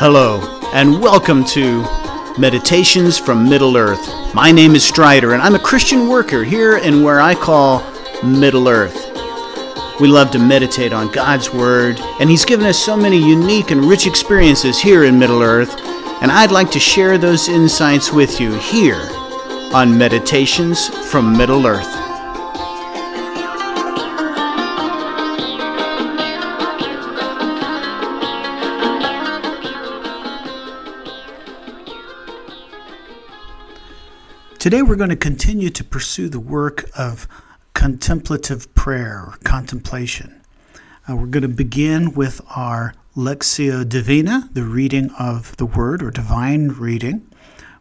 Hello, and welcome to Meditations from Middle Earth. My name is Strider, and I'm a Christian worker here in where I call Middle Earth. We love to meditate on God's Word, and He's given us so many unique and rich experiences here in Middle Earth, and I'd like to share those insights with you here on Meditations from Middle Earth. Today, we're going to continue to pursue the work of contemplative prayer or contemplation. Uh, we're going to begin with our Lectio Divina, the reading of the Word or divine reading.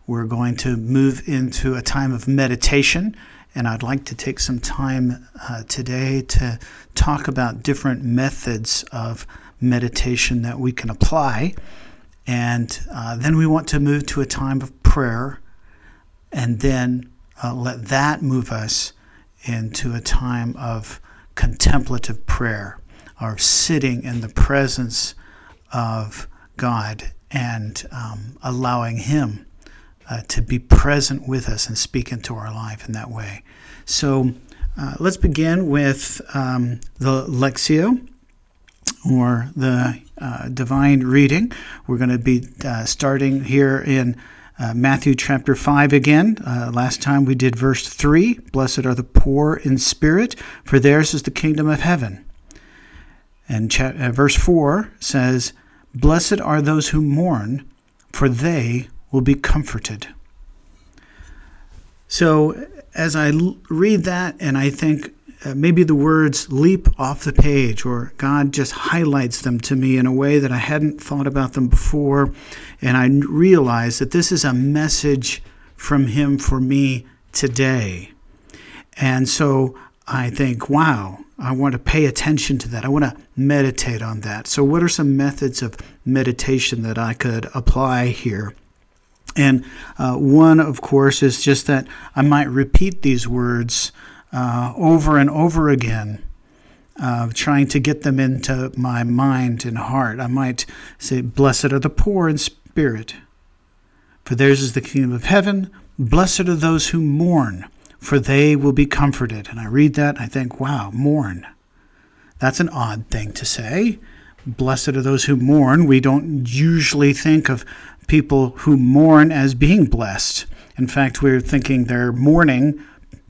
We're going to move into a time of meditation, and I'd like to take some time uh, today to talk about different methods of meditation that we can apply. And uh, then we want to move to a time of prayer and then uh, let that move us into a time of contemplative prayer or sitting in the presence of God and um, allowing Him uh, to be present with us and speak into our life in that way. So uh, let's begin with um, the Lectio or the uh, divine reading. We're going to be uh, starting here in uh, Matthew chapter 5 again. Uh, last time we did verse 3 Blessed are the poor in spirit, for theirs is the kingdom of heaven. And cha- uh, verse 4 says, Blessed are those who mourn, for they will be comforted. So as I l- read that and I think, uh, maybe the words leap off the page, or God just highlights them to me in a way that I hadn't thought about them before. And I realize that this is a message from Him for me today. And so I think, wow, I want to pay attention to that. I want to meditate on that. So, what are some methods of meditation that I could apply here? And uh, one, of course, is just that I might repeat these words uh, over and over again, uh, trying to get them into my mind and heart. I might say, Blessed are the poor in spirit, for theirs is the kingdom of heaven. Blessed are those who mourn, for they will be comforted. And I read that and I think, wow, mourn. That's an odd thing to say. Blessed are those who mourn. We don't usually think of people who mourn as being blessed. In fact, we're thinking they're mourning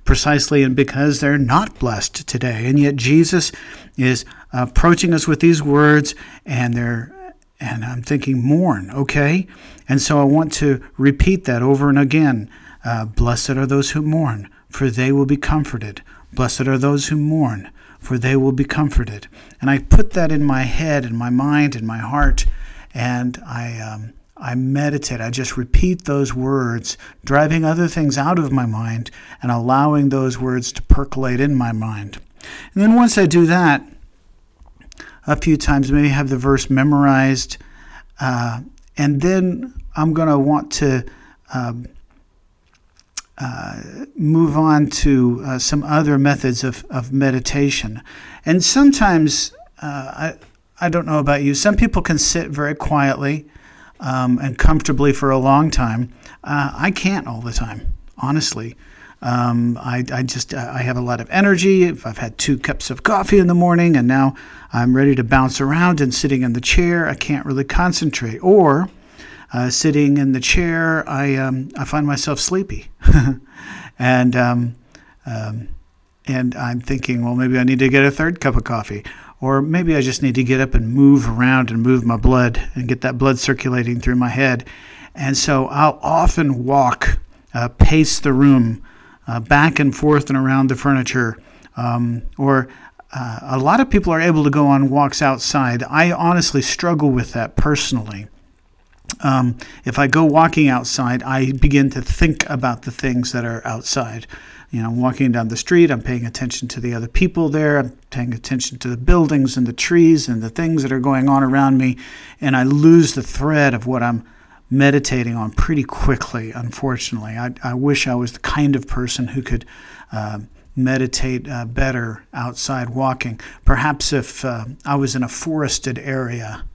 precisely and because they're not blessed today. And yet Jesus is approaching us with these words and they're and I'm thinking mourn, okay? And so I want to repeat that over and again. Uh, Blessed are those who mourn, for they will be comforted. Blessed are those who mourn, for they will be comforted. And I put that in my head, in my mind, in my heart, and I um, I meditate. I just repeat those words, driving other things out of my mind and allowing those words to percolate in my mind. And then once I do that, a few times, maybe have the verse memorized, uh, and then I'm going to want to um, uh, move on to uh, some other methods of, of meditation. And sometimes, uh, I, I don't know about you, some people can sit very quietly um, and comfortably for a long time. Uh, I can't all the time, honestly. Um, I, I, just I have a lot of energy. If I've had two cups of coffee in the morning and now I'm ready to bounce around and sitting in the chair, I can't really concentrate. Or uh, sitting in the chair, I um, I find myself sleepy, and um, um, and I'm thinking, well, maybe I need to get a third cup of coffee. Or maybe I just need to get up and move around and move my blood and get that blood circulating through my head. And so I'll often walk, uh, pace the room uh, back and forth and around the furniture. Um, or uh, a lot of people are able to go on walks outside. I honestly struggle with that personally. Um, if I go walking outside, I begin to think about the things that are outside you know, I'm walking down the street, I'm paying attention to the other people there, I'm paying attention to the buildings and the trees and the things that are going on around me, and I lose the thread of what I'm meditating on pretty quickly, unfortunately. I, I wish I was the kind of person who could uh, meditate uh, better outside walking. Perhaps if uh, I was in a forested area,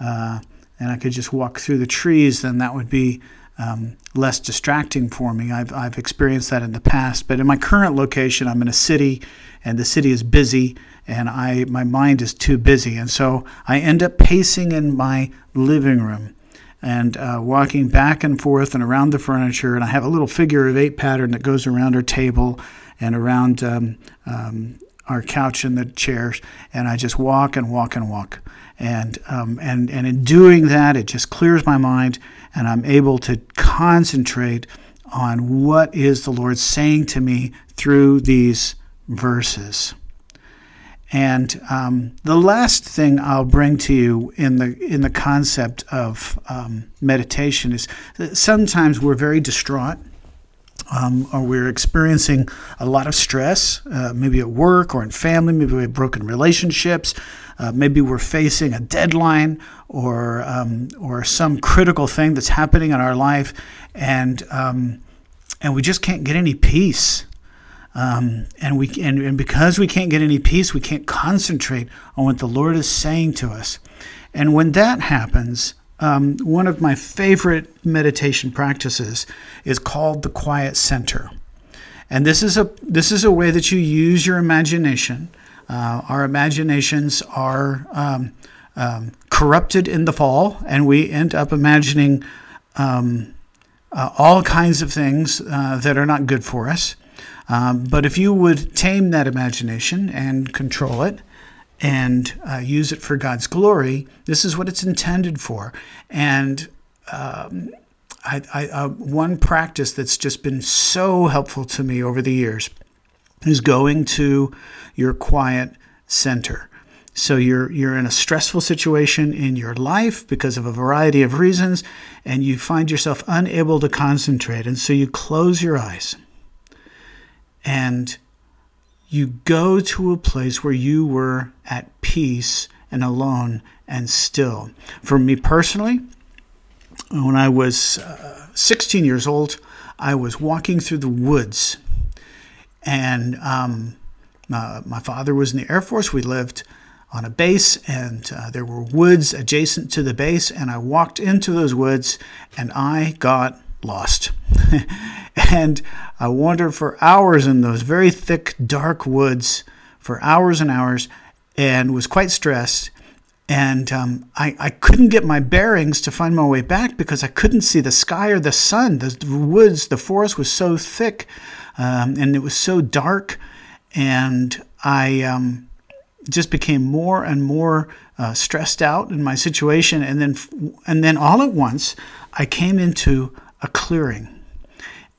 uh, and I could just walk through the trees, then that would be um, less distracting for me. I've, I've experienced that in the past. But in my current location, I'm in a city, and the city is busy, and I my mind is too busy, and so I end up pacing in my living room and uh, walking back and forth and around the furniture. And I have a little figure of eight pattern that goes around our table and around um, um, our couch and the chairs. And I just walk and walk and walk. And, um, and, and in doing that, it just clears my mind and I'm able to concentrate on what is the Lord saying to me through these verses. And um, the last thing I'll bring to you in the in the concept of um, meditation is that sometimes we're very distraught, um, or we're experiencing a lot of stress, uh, maybe at work or in family, maybe we have broken relationships, uh, maybe we're facing a deadline or um, or some critical thing that's happening in our life, and um, and we just can't get any peace. Um, and we and, and because we can't get any peace, we can't concentrate on what the Lord is saying to us. And when that happens, um, one of my favorite meditation practices is called the quiet center. And this is a this is a way that you use your imagination. Uh, our imaginations are um, um, corrupted in the fall, and we end up imagining um, uh, all kinds of things uh, that are not good for us. Um, but if you would tame that imagination and control it and uh, use it for God's glory, this is what it's intended for. And um, I, I, uh, one practice that's just been so helpful to me over the years is going to your quiet center. So you're you're in a stressful situation in your life because of a variety of reasons and you find yourself unable to concentrate and so you close your eyes and you go to a place where you were at peace and alone and still. For me personally, when I was uh, 16 years old, I was walking through the woods, and um, uh, my father was in the Air Force. We lived on a base, and uh, there were woods adjacent to the base, and I walked into those woods, and I got lost. and I wandered for hours in those very thick, dark woods for hours and hours and was quite stressed. And um, I, I couldn't get my bearings to find my way back because I couldn't see the sky or the sun. The, the woods, the forest was so thick um, and it was so dark. And I um, just became more and more uh, stressed out in my situation. And then, and then all at once, I came into a clearing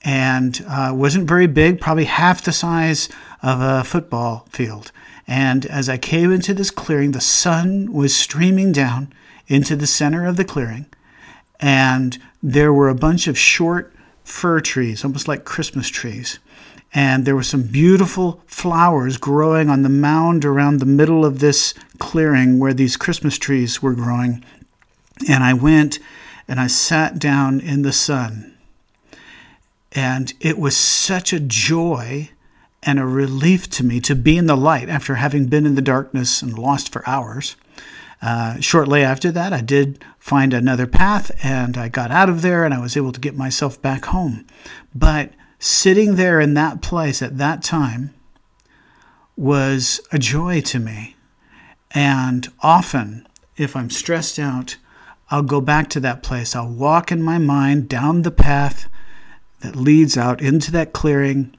and uh, wasn't very big, probably half the size of a football field. And as I came into this clearing, the sun was streaming down into the center of the clearing, and there were a bunch of short fir trees, almost like Christmas trees. And there were some beautiful flowers growing on the mound around the middle of this clearing where these Christmas trees were growing. And I went and I sat down in the sun and it was such a joy and a relief to me to be in the light after having been in the darkness and lost for hours. Uh, shortly after that, I did find another path and I got out of there and I was able to get myself back home. But sitting there in that place at that time was a joy to me. And often, if I'm stressed out, I'll go back to that place. I'll walk in my mind down the path that leads out into that clearing,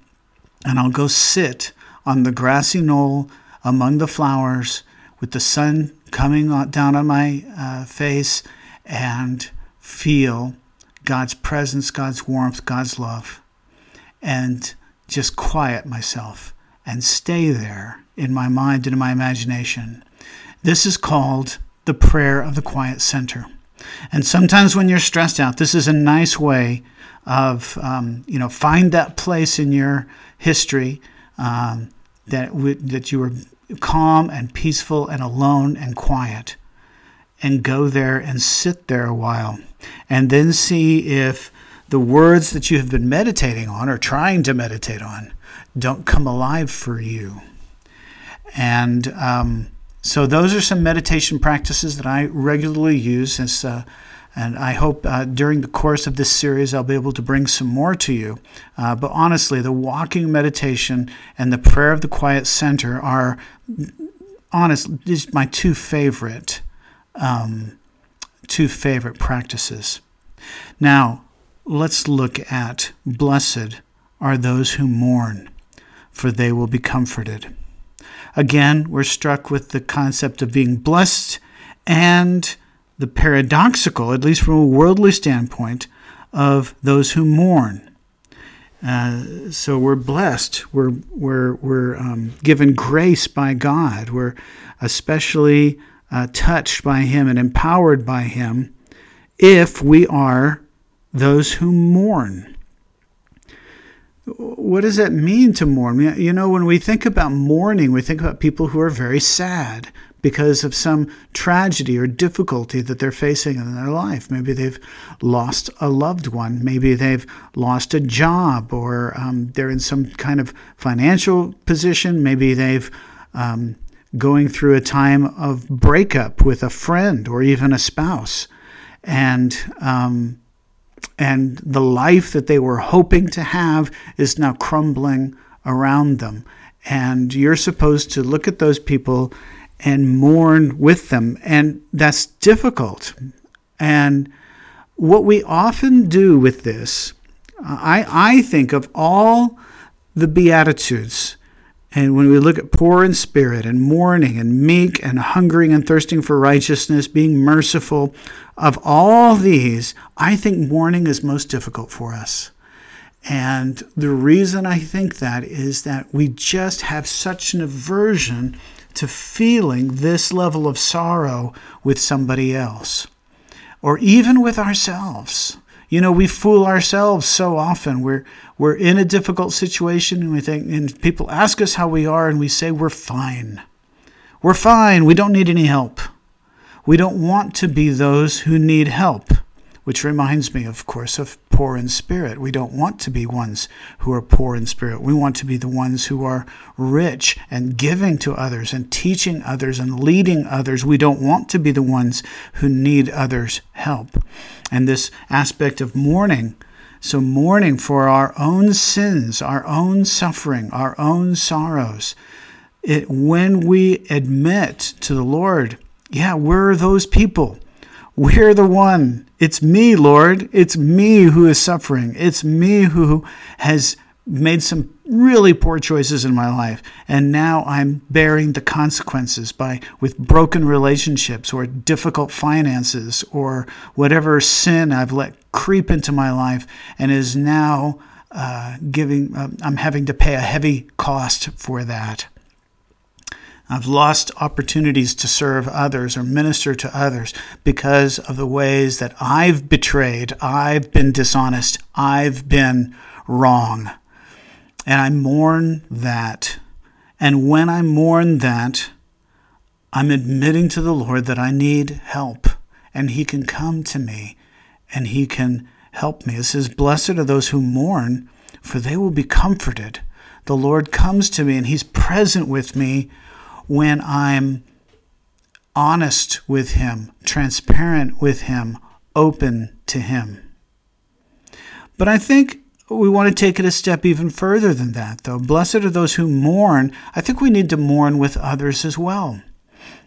and I'll go sit on the grassy knoll among the flowers with the sun coming down on my uh, face and feel God's presence, God's warmth, God's love, and just quiet myself and stay there in my mind and in my imagination. This is called the prayer of the quiet center. And sometimes when you're stressed out, this is a nice way of um, you know find that place in your history um, that w- that you were calm and peaceful and alone and quiet, and go there and sit there a while, and then see if the words that you have been meditating on or trying to meditate on don't come alive for you. And um, So, those are some meditation practices that I regularly use as. Uh, and I hope uh, during the course of this series I'll be able to bring some more to you. Uh, but honestly, the walking meditation and the prayer of the quiet center are, honest, just my two favorite, um, two favorite practices. Now, let's look at blessed are those who mourn, for they will be comforted. Again, we're struck with the concept of being blessed and the paradoxical, at least from a worldly standpoint, of those who mourn. Uh, so we're blessed. We're we're we're um, given grace by God. We're especially uh, touched by Him and empowered by Him if we are those who mourn. What does that mean to mourn? You know, when we think about mourning, we think about people who are very sad, because of some tragedy or difficulty that they're facing in their life. Maybe they've lost a loved one. Maybe they've lost a job or um, they're in some kind of financial position. Maybe they've um, going through a time of breakup with a friend or even a spouse. And um, and the life that they were hoping to have is now crumbling around them. And you're supposed to look at those people and mourn with them. And that's difficult. And what we often do with this, I, I think of all the Beatitudes, and when we look at poor in spirit and mourning and meek and hungering and thirsting for righteousness, being merciful, of all these, I think mourning is most difficult for us. And the reason I think that is that we just have such an aversion to feeling this level of sorrow with somebody else or even with ourselves. You know, we fool ourselves so often. We're we're in a difficult situation and we think and people ask us how we are and we say we're fine. We're fine. We don't need any help. We don't want to be those who need help. Which reminds me, of course, of poor in spirit. We don't want to be ones who are poor in spirit. We want to be the ones who are rich and giving to others and teaching others and leading others. We don't want to be the ones who need others' help. And this aspect of mourning. So, mourning for our own sins, our own suffering, our own sorrows. It, when we admit to the Lord, yeah, we're those people we're the one. It's me, Lord. It's me who is suffering. It's me who has made some really poor choices in my life and now I'm bearing the consequences by with broken relationships or difficult finances or whatever sin I've let creep into my life and is now uh, giving uh, I'm having to pay a heavy cost for that. I've lost opportunities to serve others or minister to others because of the ways that I've betrayed, I've been dishonest, I've been wrong. And I mourn that. And when I mourn that, I'm admitting to the Lord that I need help, and He can come to me and He can help me. It says, Blessed are those who mourn, for they will be comforted. The Lord comes to me and He's present with me when I'm honest with Him, transparent with Him, open to Him. But I think we want to take it a step even further than that, though. Blessed are those who mourn. I think we need to mourn with others as well.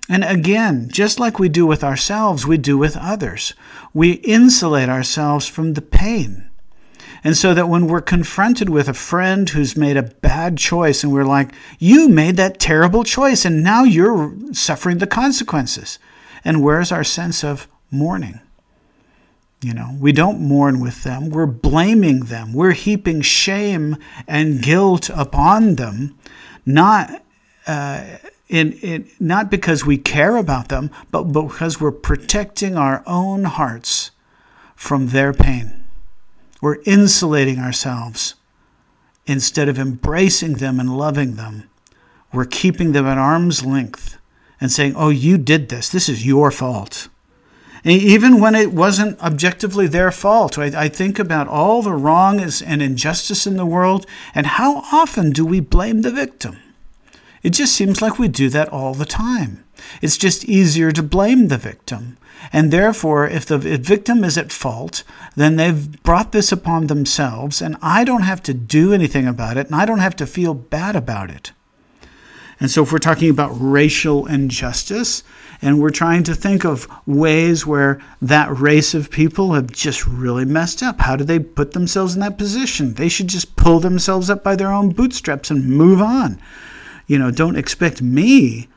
And again, just like we do with ourselves, we do with others. We insulate ourselves from the pain. And so that when we're confronted with a friend who's made a bad choice and we're like, you made that terrible choice and now you're suffering the consequences. And where's our sense of mourning? You know, we don't mourn with them. We're blaming them. We're heaping shame and guilt upon them, not uh, in, in not because we care about them, but because we're protecting our own hearts from their pain. We're insulating ourselves. Instead of embracing them and loving them, we're keeping them at arm's length and saying, Oh, you did this. This is your fault. And even when it wasn't objectively their fault, I, I think about all the wrong and injustice in the world, and how often do we blame the victim? It just seems like we do that all the time. It's just easier to blame the victim. And therefore, if the victim is at fault, then they've brought this upon themselves, and I don't have to do anything about it, and I don't have to feel bad about it. And so, if we're talking about racial injustice, and we're trying to think of ways where that race of people have just really messed up, how do they put themselves in that position? They should just pull themselves up by their own bootstraps and move on. You know, don't expect me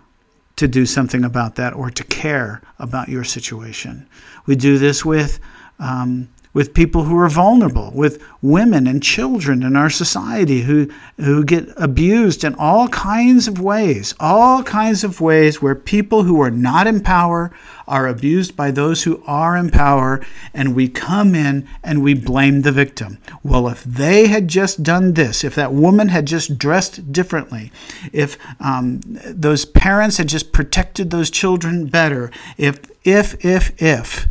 to do something about that or to care about your situation. We do this with um, with people who are vulnerable, with women and children in our society who, who get abused in all kinds of ways, all kinds of ways where people who are not in power are abused by those who are in power, and we come in and we blame the victim. Well, if they had just done this, if that woman had just dressed differently, if um, those parents had just protected those children better, if, if, if, if,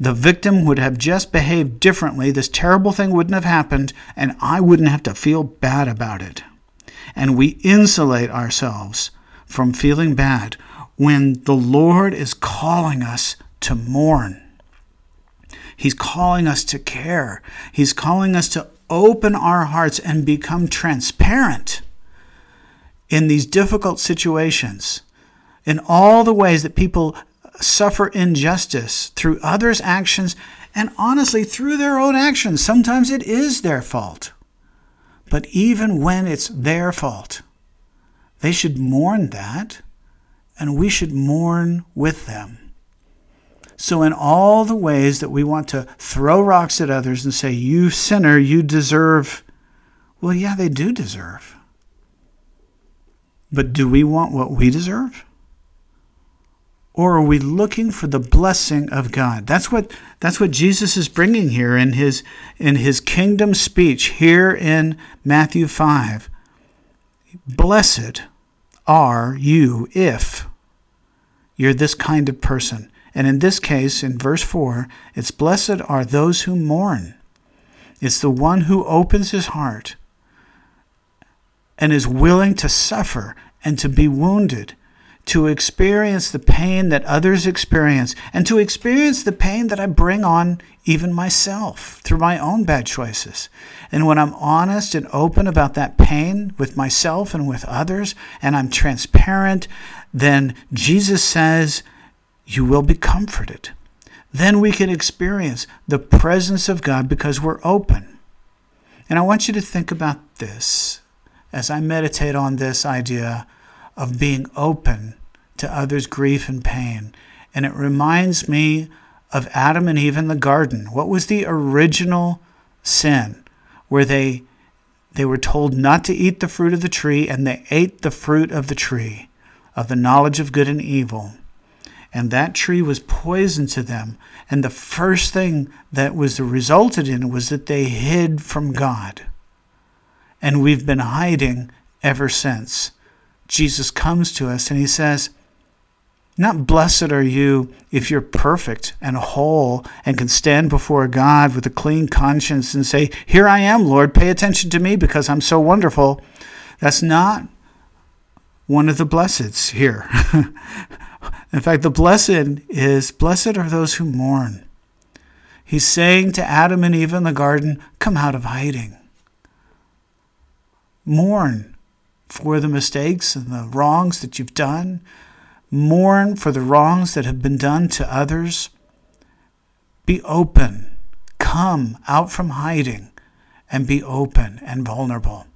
the victim would have just behaved differently, this terrible thing wouldn't have happened, and I wouldn't have to feel bad about it. And we insulate ourselves from feeling bad when the Lord is calling us to mourn. He's calling us to care. He's calling us to open our hearts and become transparent in these difficult situations, in all the ways that people suffer injustice through others' actions and honestly through their own actions. Sometimes it is their fault. But even when it's their fault, they should mourn that, and we should mourn with them. So, in all the ways that we want to throw rocks at others and say, You sinner, you deserve, well, yeah, they do deserve. But do we want what we deserve? Or are we looking for the blessing of God? That's what that's what Jesus is bringing here in his in his kingdom speech here in Matthew 5. Blessed are you if you're this kind of person. And in this case, in verse 4, it's blessed are those who mourn. It's the one who opens his heart and is willing to suffer and to be wounded to experience the pain that others experience and to experience the pain that I bring on even myself through my own bad choices. And when I'm honest and open about that pain with myself and with others, and I'm transparent, then Jesus says, You will be comforted. Then we can experience the presence of God because we're open. And I want you to think about this as I meditate on this idea of being open to others' grief and pain. And it reminds me of Adam and Eve in the garden. What was the original sin where they they were told not to eat the fruit of the tree and they ate the fruit of the tree of the knowledge of good and evil. And that tree was poison to them. And the first thing that was resulted in was that they hid from God. And we've been hiding ever since. Jesus comes to us and he says, not blessed are you if you're perfect and whole and can stand before God with a clean conscience and say, Here I am, Lord, pay attention to me because I'm so wonderful. That's not one of the blesseds here. in fact, the blessed is, Blessed are those who mourn. He's saying to Adam and Eve in the garden, Come out of hiding. Mourn for the mistakes and the wrongs that you've done mourn for the wrongs that have been done to others. Be open. Come out from hiding and be open and vulnerable.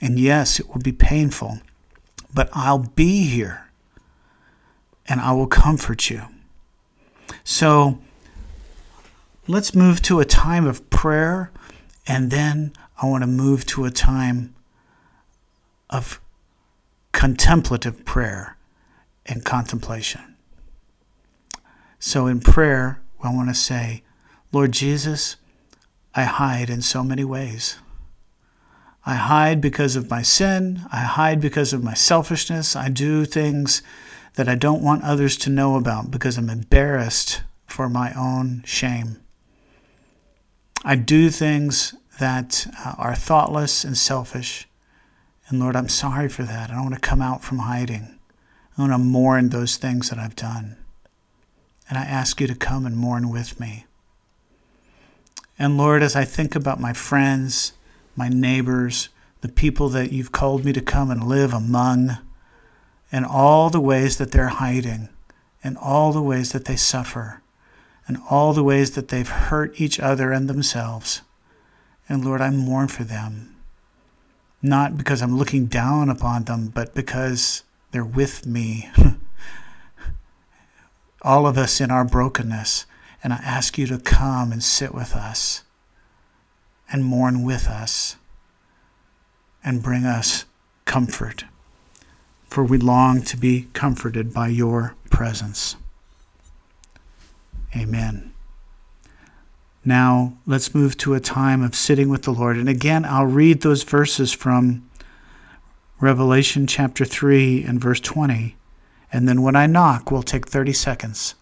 And yes, it will be painful, but I'll be here and I will comfort you. So let's move to a time of prayer, and then I want to move to a time of contemplative prayer and contemplation. So in prayer, I want to say, Lord Jesus, I hide in so many ways. I hide because of my sin. I hide because of my selfishness. I do things that I don't want others to know about because I'm embarrassed for my own shame. I do things that uh, are thoughtless and selfish. And Lord, I'm sorry for that. I don't want to come out from hiding. I want to mourn those things that I've done. And I ask you to come and mourn with me. And Lord, as I think about my friends, my neighbors, the people that you've called me to come and live among, and all the ways that they're hiding, and all the ways that they suffer, and all the ways that they've hurt each other and themselves. And Lord, I mourn for them not because I'm looking down upon them, but because they're with me. All of us in our brokenness. And I ask you to come and sit with us and mourn with us and bring us comfort. For we long to be comforted by your presence. Amen. Now, let's move to a time of sitting with the Lord. And again, I'll read those verses from Revelation chapter 3 and verse 20. And then when I knock, we'll take 30 seconds.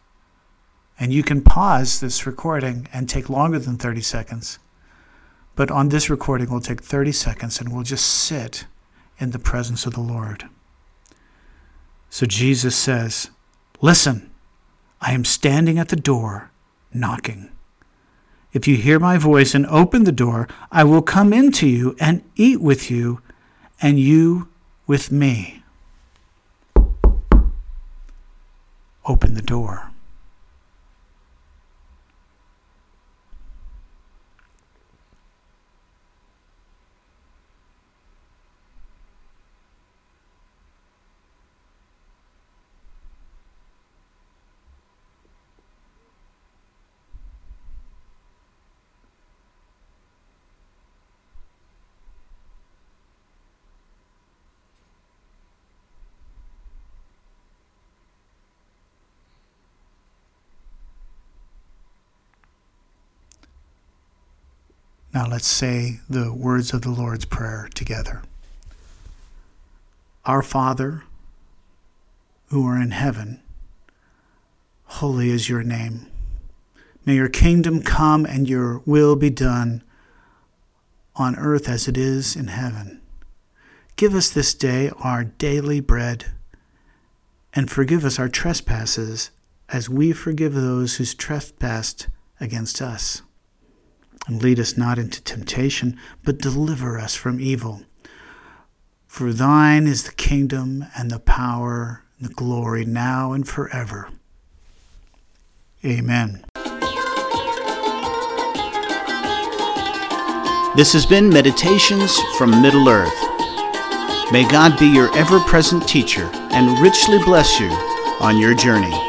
And you can pause this recording and take longer than 30 seconds. But on this recording, we'll take 30 seconds and we'll just sit in the presence of the Lord. So Jesus says, Listen, I am standing at the door knocking. If you hear my voice and open the door, I will come into you and eat with you, and you with me. Open the door. Now let's say the words of the Lord's Prayer together. Our Father, who are in heaven, holy is your name. May your kingdom come and your will be done on earth as it is in heaven. Give us this day our daily bread, and forgive us our trespasses as we forgive those who trespass against us and lead us not into temptation, but deliver us from evil. For thine is the kingdom and the power and the glory now and forever. Amen. This has been Meditations from Middle Earth. May God be your ever present teacher and richly bless you on your journey.